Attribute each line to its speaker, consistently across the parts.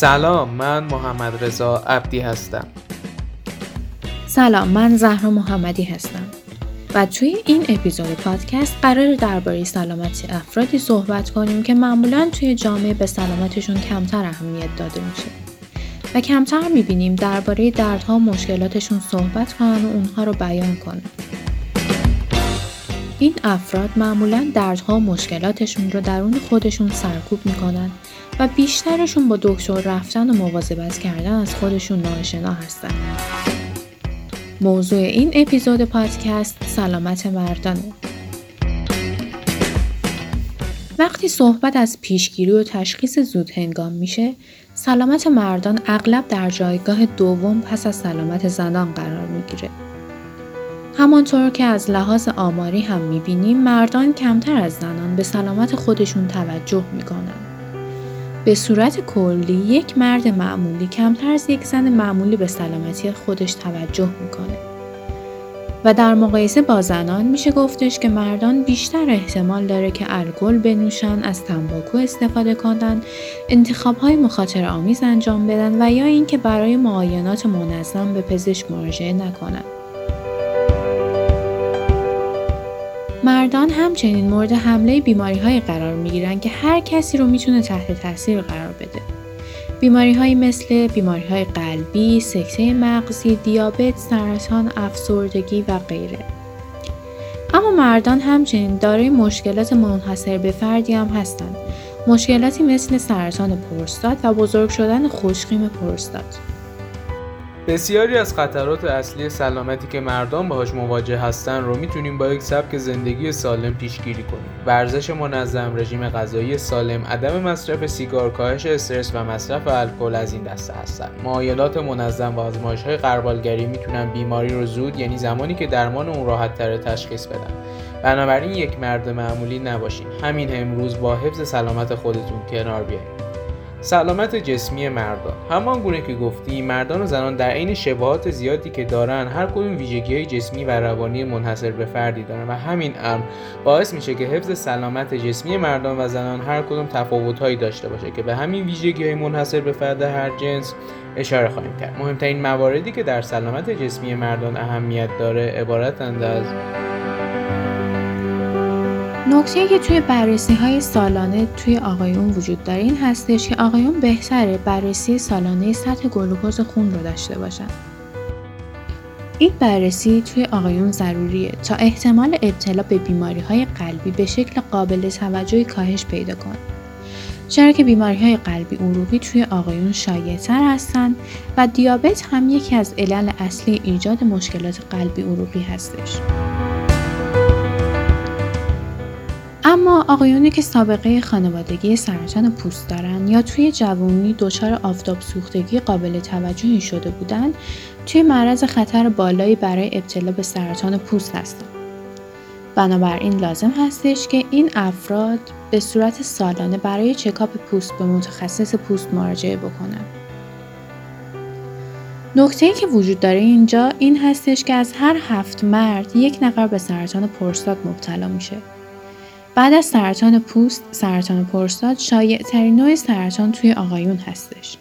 Speaker 1: سلام من محمد رضا عبدی هستم.
Speaker 2: سلام من زهرا محمدی هستم. و توی این اپیزود پادکست قرار درباره سلامتی افرادی صحبت کنیم که معمولا توی جامعه به سلامتشون کمتر اهمیت داده میشه. و کمتر می‌بینیم درباره دردها و مشکلاتشون صحبت کنن و اونها رو بیان کنن. این افراد معمولا دردها و مشکلاتشون رو درون خودشون سرکوب می‌کنن و بیشترشون با دکتر رفتن و مواظبت کردن از خودشون ناآشنا هستن. موضوع این اپیزود پادکست سلامت مردانه. وقتی صحبت از پیشگیری و تشخیص زود هنگام میشه، سلامت مردان اغلب در جایگاه دوم پس از سلامت زنان قرار می‌گیره. همانطور که از لحاظ آماری هم می‌بینیم مردان کمتر از زنان به سلامت خودشون توجه می‌کنن. به صورت کلی یک مرد معمولی کمتر از یک زن معمولی به سلامتی خودش توجه می‌کنه. و در مقایسه با زنان میشه گفتش که مردان بیشتر احتمال داره که الکل بنوشن، از تنباکو استفاده کنن، انتخاب های مخاطر آمیز انجام بدن و یا اینکه برای معاینات منظم به پزشک مراجعه نکنن. مردان همچنین مورد حمله بیماری های قرار می گیرن که هر کسی رو می‌تونه تحت تاثیر قرار بده. بیماری های مثل بیماری های قلبی، سکته مغزی، دیابت، سرطان، افسردگی و غیره. اما مردان همچنین دارای مشکلات منحصر به فردی هم هستند. مشکلاتی مثل سرطان پروستات و بزرگ شدن خوشقیم پروستات.
Speaker 1: بسیاری از خطرات اصلی سلامتی که مردم باهاش مواجه هستن رو می‌تونیم با یک سبک زندگی سالم پیشگیری کنیم. ورزش منظم، رژیم غذایی سالم، عدم مصرف سیگار، کاهش استرس و مصرف الکل از این دسته هستند. معایلات منظم و آزمایش‌های قربالگری می‌تونن بیماری رو زود یعنی زمانی که درمان اون راحت تر تشخیص بدن. بنابراین یک مرد معمولی نباشید. همین امروز با حفظ سلامت خودتون کنار بیایید. سلامت جسمی مردان همان گونه که گفتیم مردان و زنان در عین شباهات زیادی که دارن هر کدوم ویژگی های جسمی و روانی منحصر به فردی دارن و همین امر باعث میشه که حفظ سلامت جسمی مردان و زنان هر کدوم تفاوت هایی داشته باشه که به همین ویژگی های منحصر به فرد هر جنس اشاره خواهیم کرد. مهمترین مواردی که در سلامت جسمی مردان اهمیت داره عبارتند از
Speaker 2: نکته که توی بررسی های سالانه توی آقایون وجود داره این هستش که آقایون بهتره بررسی سالانه سطح گلوکوز خون رو داشته باشن. این بررسی توی آقایون ضروریه تا احتمال ابتلا به بیماری های قلبی به شکل قابل توجهی کاهش پیدا کنه. چرا که بیماری های قلبی عروقی توی آقایون شایعتر هستند و دیابت هم یکی از علل اصلی ایجاد مشکلات قلبی عروقی هستش. اما آقایونی که سابقه خانوادگی سرطان پوست دارن یا توی جوانی دچار آفتاب سوختگی قابل توجهی شده بودند توی معرض خطر بالایی برای ابتلا به سرطان پوست هستند. بنابراین لازم هستش که این افراد به صورت سالانه برای چکاپ پوست به متخصص پوست مراجعه بکنن. نکته که وجود داره اینجا این هستش که از هر هفت مرد یک نفر به سرطان پروستات مبتلا میشه بعد از سرطان پوست، سرطان پروستات شایع ترین نوع سرطان توی آقایون هستش.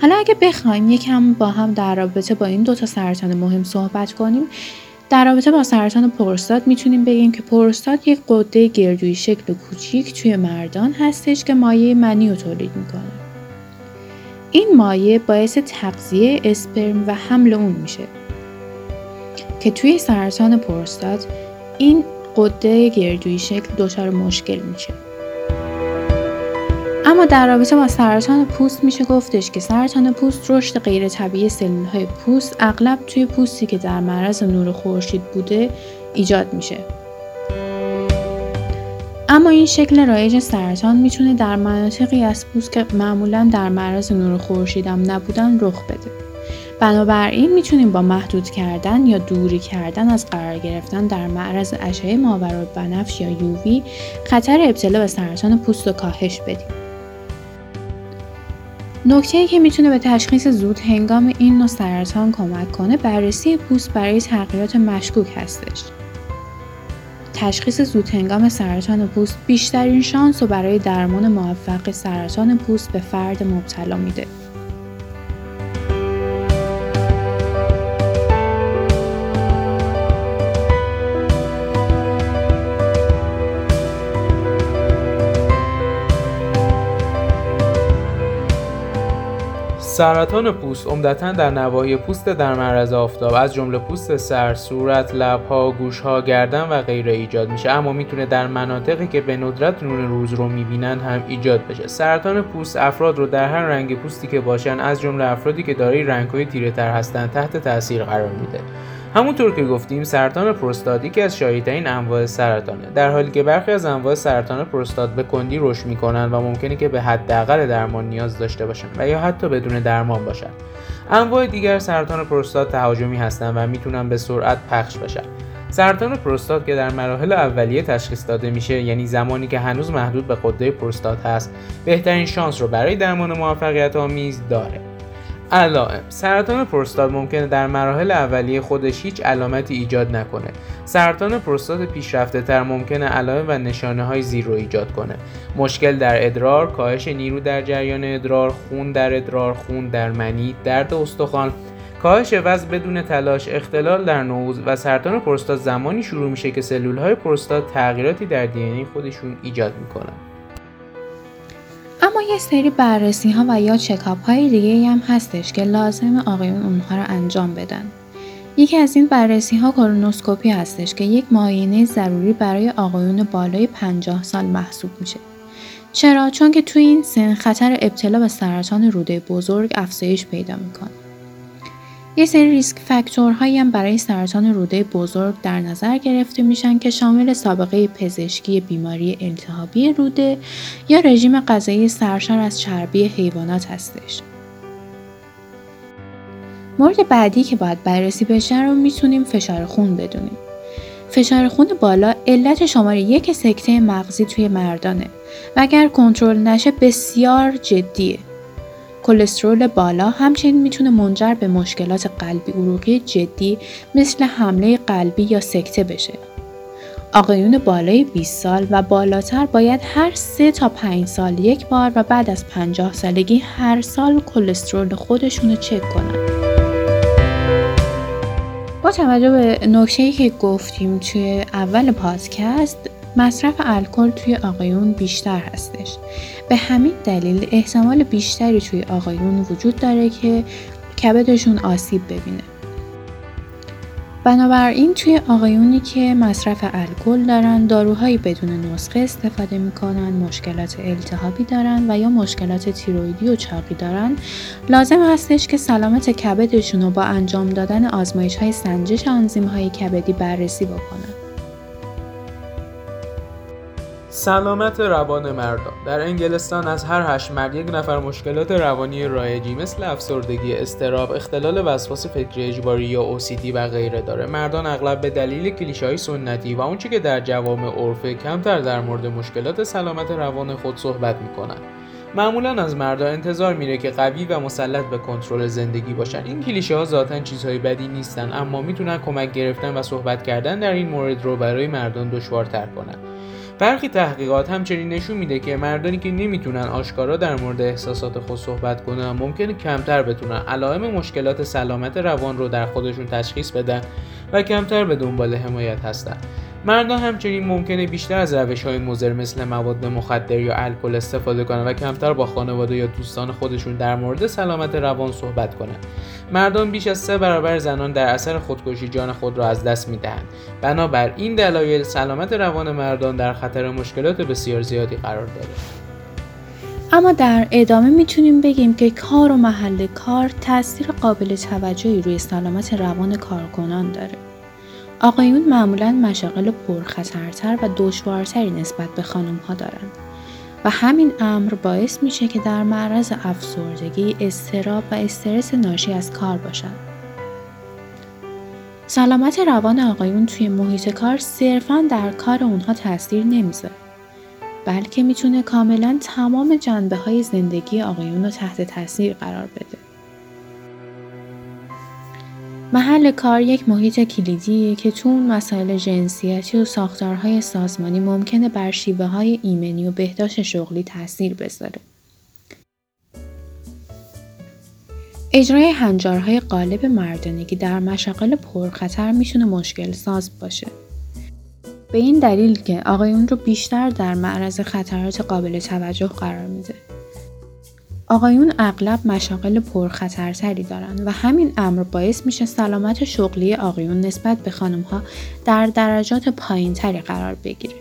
Speaker 2: حالا اگه بخوایم یکم با هم در رابطه با این دوتا سرطان مهم صحبت کنیم در رابطه با سرطان پروستات می‌تونیم بگیم که پروستات یک قده گردویی شکل کوچیک توی مردان هستش که مایع منی رو تولید می‌کنه. این مایع باعث تغذیه اسپرم و حمل اون میشه که توی سرطان پروستات این قده گردویی شکل دچار مشکل میشه. اما در رابطه با سرطان پوست میشه گفتش که سرطان پوست رشد غیر طبیعی سلول های پوست اغلب توی پوستی که در معرض نور خورشید بوده ایجاد میشه. اما این شکل رایج سرطان می‌تونه در مناطقی از پوست که معمولا در معرض نور خورشید هم نبودن رخ بده. بنابراین می‌تونیم با محدود کردن یا دوری کردن از قرار گرفتن در معرض اشعه بنفش یا یووی خطر ابتلا به سرطان پوست و کاهش بدیم. نکته که می‌تونه به تشخیص زود هنگام این نوع سرطان کمک کنه بررسی پوست برای تغییرات مشکوک هستش. تشخیص زودهنگام سرطان پوست بیشترین شانس رو برای درمان موفق سرطان پوست به فرد مبتلا میده.
Speaker 1: سرطان پوست عمدتا در نواحی پوست در معرض آفتاب از جمله پوست سر، صورت، لبها، گوشها، گردن و غیره ایجاد میشه اما می‌تونه در مناطقی که به ندرت نور روز رو می‌بینن هم ایجاد بشه. سرطان پوست افراد رو در هر رنگ پوستی که باشن از جمله افرادی که دارای رنگهای تیره تر هستند تحت تاثیر قرار میده. همونطور که گفتیم سرطان پروستات یکی از شایع‌ترین انواع سرطانه. در حالی که برخی از انواع سرطان پروستات به کندی رشد می‌کنن و ممکنه که به حداقل درمان نیاز داشته باشن و یا حتی بدون درمان باشن انواع دیگر سرطان پروستات تهاجمی هستند و می‌تونن به سرعت پخش بشن. سرطان پروستات که در مراحل اولیه تشخیص داده میشه یعنی زمانی که هنوز محدود به قده پروستات هست بهترین شانس رو برای درمان موفقیت آمیز داره. علائم. سرطان پروستات ممکنه در مراحل اولیه خودش هیچ علامتی ایجاد نکنه. سرطان پروستات پیشرفته تر ممکنه علائم و نشانه های زیر رو ایجاد کنه. مشکل در ادرار کاهش نیرو در جریان ادرار خون در ادرار خون در منی درد استخوان. کاهش وزن بدون تلاش اختلال در نوز و سرطان پروستات زمانی شروع میشه که سلول های پروستات تغییراتی در دی خودشون ایجاد می‌کنن.
Speaker 2: یه سری بررسی ها و یا چکاپ های دیگه هم هستش که لازم آقایون اونها رو انجام بدن. یکی از این بررسی ها کورونوسکوپی هستش که یک معاینه ضروری برای آقایون بالای 50 سال محسوب میشه. چرا؟ چون که توی این سن خطر ابتلا به سرطان روده بزرگ افزایش پیدا می‌کنه. یه سری ریسک فاکتورهایی هم برای سرطان روده بزرگ در نظر گرفته میشن که شامل سابقه پزشکی بیماری التهابی روده یا رژیم غذایی سرشار از چربی حیوانات هستش. مورد بعدی که باید بررسی بشه رو می‌تونیم فشار خون بدونیم. فشار خون بالا علت شماره یک سکته مغزی توی مردانه و اگر کنترل نشه بسیار جدیه. کلسترول بالا همچنین می‌تونه منجر به مشکلات قلبی عروقی جدی مثل حمله قلبی یا سکته بشه. آقایون بالای 20 سال و بالاتر باید هر 3 تا 5 سال یک بار و بعد از 50 سالگی هر سال کلسترول خودشون رو چک کنن. با توجه به نکته که گفتیم توی اول پادکست مصرف الکل توی آقایون بیشتر هستش. به همین دلیل احتمال بیشتری توی آقایون وجود داره که کبدشون آسیب ببینه. بنابراین توی آقایونی که مصرف الکل دارن داروهایی بدون نسخه استفاده می‌کنن مشکلات التهابی دارن و یا مشکلات تیرویدی و چاقی دارن. لازم هستش که سلامت کبدشون رو با انجام دادن آزمایش های سنجش آنزیم های کبدی بررسی بکنن.
Speaker 1: سلامت روان مردان در انگلستان از هر هشت مرد یک نفر مشکلات روانی رایجی مثل افسردگی استراب اختلال وسواس فکری اجباری یا OCD و غیره داره. مردان اغلب به دلیل کلیشه های سنتی و اونچه که در جوامع عرفه کمتر در مورد مشکلات سلامت روان خود صحبت می‌کنن. معمولا از مردا انتظار میره که قوی و مسلط به کنترل زندگی باشن. این کلیشه ها ذاتا چیزهای بدی نیستن اما می‌تونن کمک گرفتن و صحبت کردن در این مورد رو برای مردان دشوارتر کنن. برخی تحقیقات همچنین نشون میده که مردانی که نمی‌تونن آشکارا در مورد احساسات خود صحبت کنن ممکنه کمتر بتونن علائم مشکلات سلامت روان رو در خودشون تشخیص بدن و کمتر به دنبال حمایت هستن. مردان همچنین ممکنه بیشتر از روش های مضر مثل مواد مخدر یا الکل استفاده کنند و کمتر با خانواده یا دوستان خودشون در مورد سلامت روان صحبت کنند. مردان بیش از سه برابر زنان در اثر خودکشی جان خود را از دست می‌دهند. بنابر این دلایل سلامت روان مردان در خطر مشکلات بسیار زیادی قرار داره.
Speaker 2: اما در ادامه می‌تونیم بگیم که کار و محل کار تاثیر قابل توجهی روی سلامت روان کارکنان داره. آقایون معمولا مشاغل پرخطرتر و دشوارتری نسبت به خانم ها دارند و همین امر باعث میشه که در معرض افسردگی، استراب و استرس ناشی از کار باشند. سلامت روان آقایون توی محیط کار صرفا در کار اونها تاثیر نمی‌ذاره بلکه می‌تونه کاملا تمام جنبه های زندگی آقایون رو تحت تاثیر قرار بده. محل کار یک محیط کلیدیه که تو اون مسائل جنسیتی و ساختارهای سازمانی ممکنه بر شیوه های ایمنی و بهداشت شغلی تاثیر بذاره. اجرای هنجارهای قالب مردانگی در مشاغل پرخطر می‌تونه مشکل ساز باشه. به این دلیل که آقایون رو بیشتر در معرض خطرات قابل توجه قرار میده. آقایون اغلب مشاغل پرخطرتری دارند و همین امر باعث میشه سلامت شغلی آقایون نسبت به خانمها در درجات پایینتری قرار بگیره.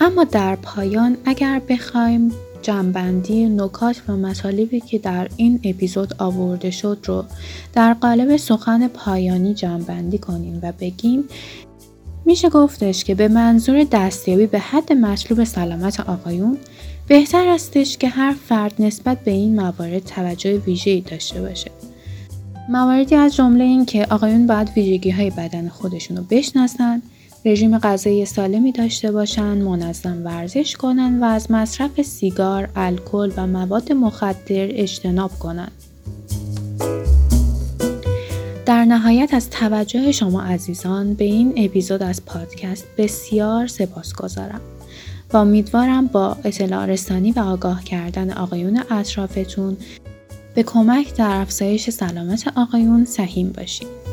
Speaker 2: اما در پایان اگر بخوایم جنبندی نکات و مطالبی که در این اپیزود آورده شد رو در قالب سخن پایانی جنبندی کنیم و بگیم میشه گفتش که به منظور دستیابی به حد مطلوب سلامت آقایون بهتر استش که هر فرد نسبت به این موارد توجه ویژه‌ای داشته باشه. مواردی از جمله این که آقایون باید ویژگی های بدن خودشون رو بشناسن، رژیم غذایی سالمی داشته باشن، منظم ورزش کنن و از مصرف سیگار، الکل و مواد مخدر اجتناب کنند. در نهایت از توجه شما عزیزان به این اپیزود از پادکست بسیار سپاس گذارم و امیدوارم با اطلاع رسانی و آگاه کردن آقایون اطرافتون به کمک در افزایش سلامت آقایون سهیم باشید.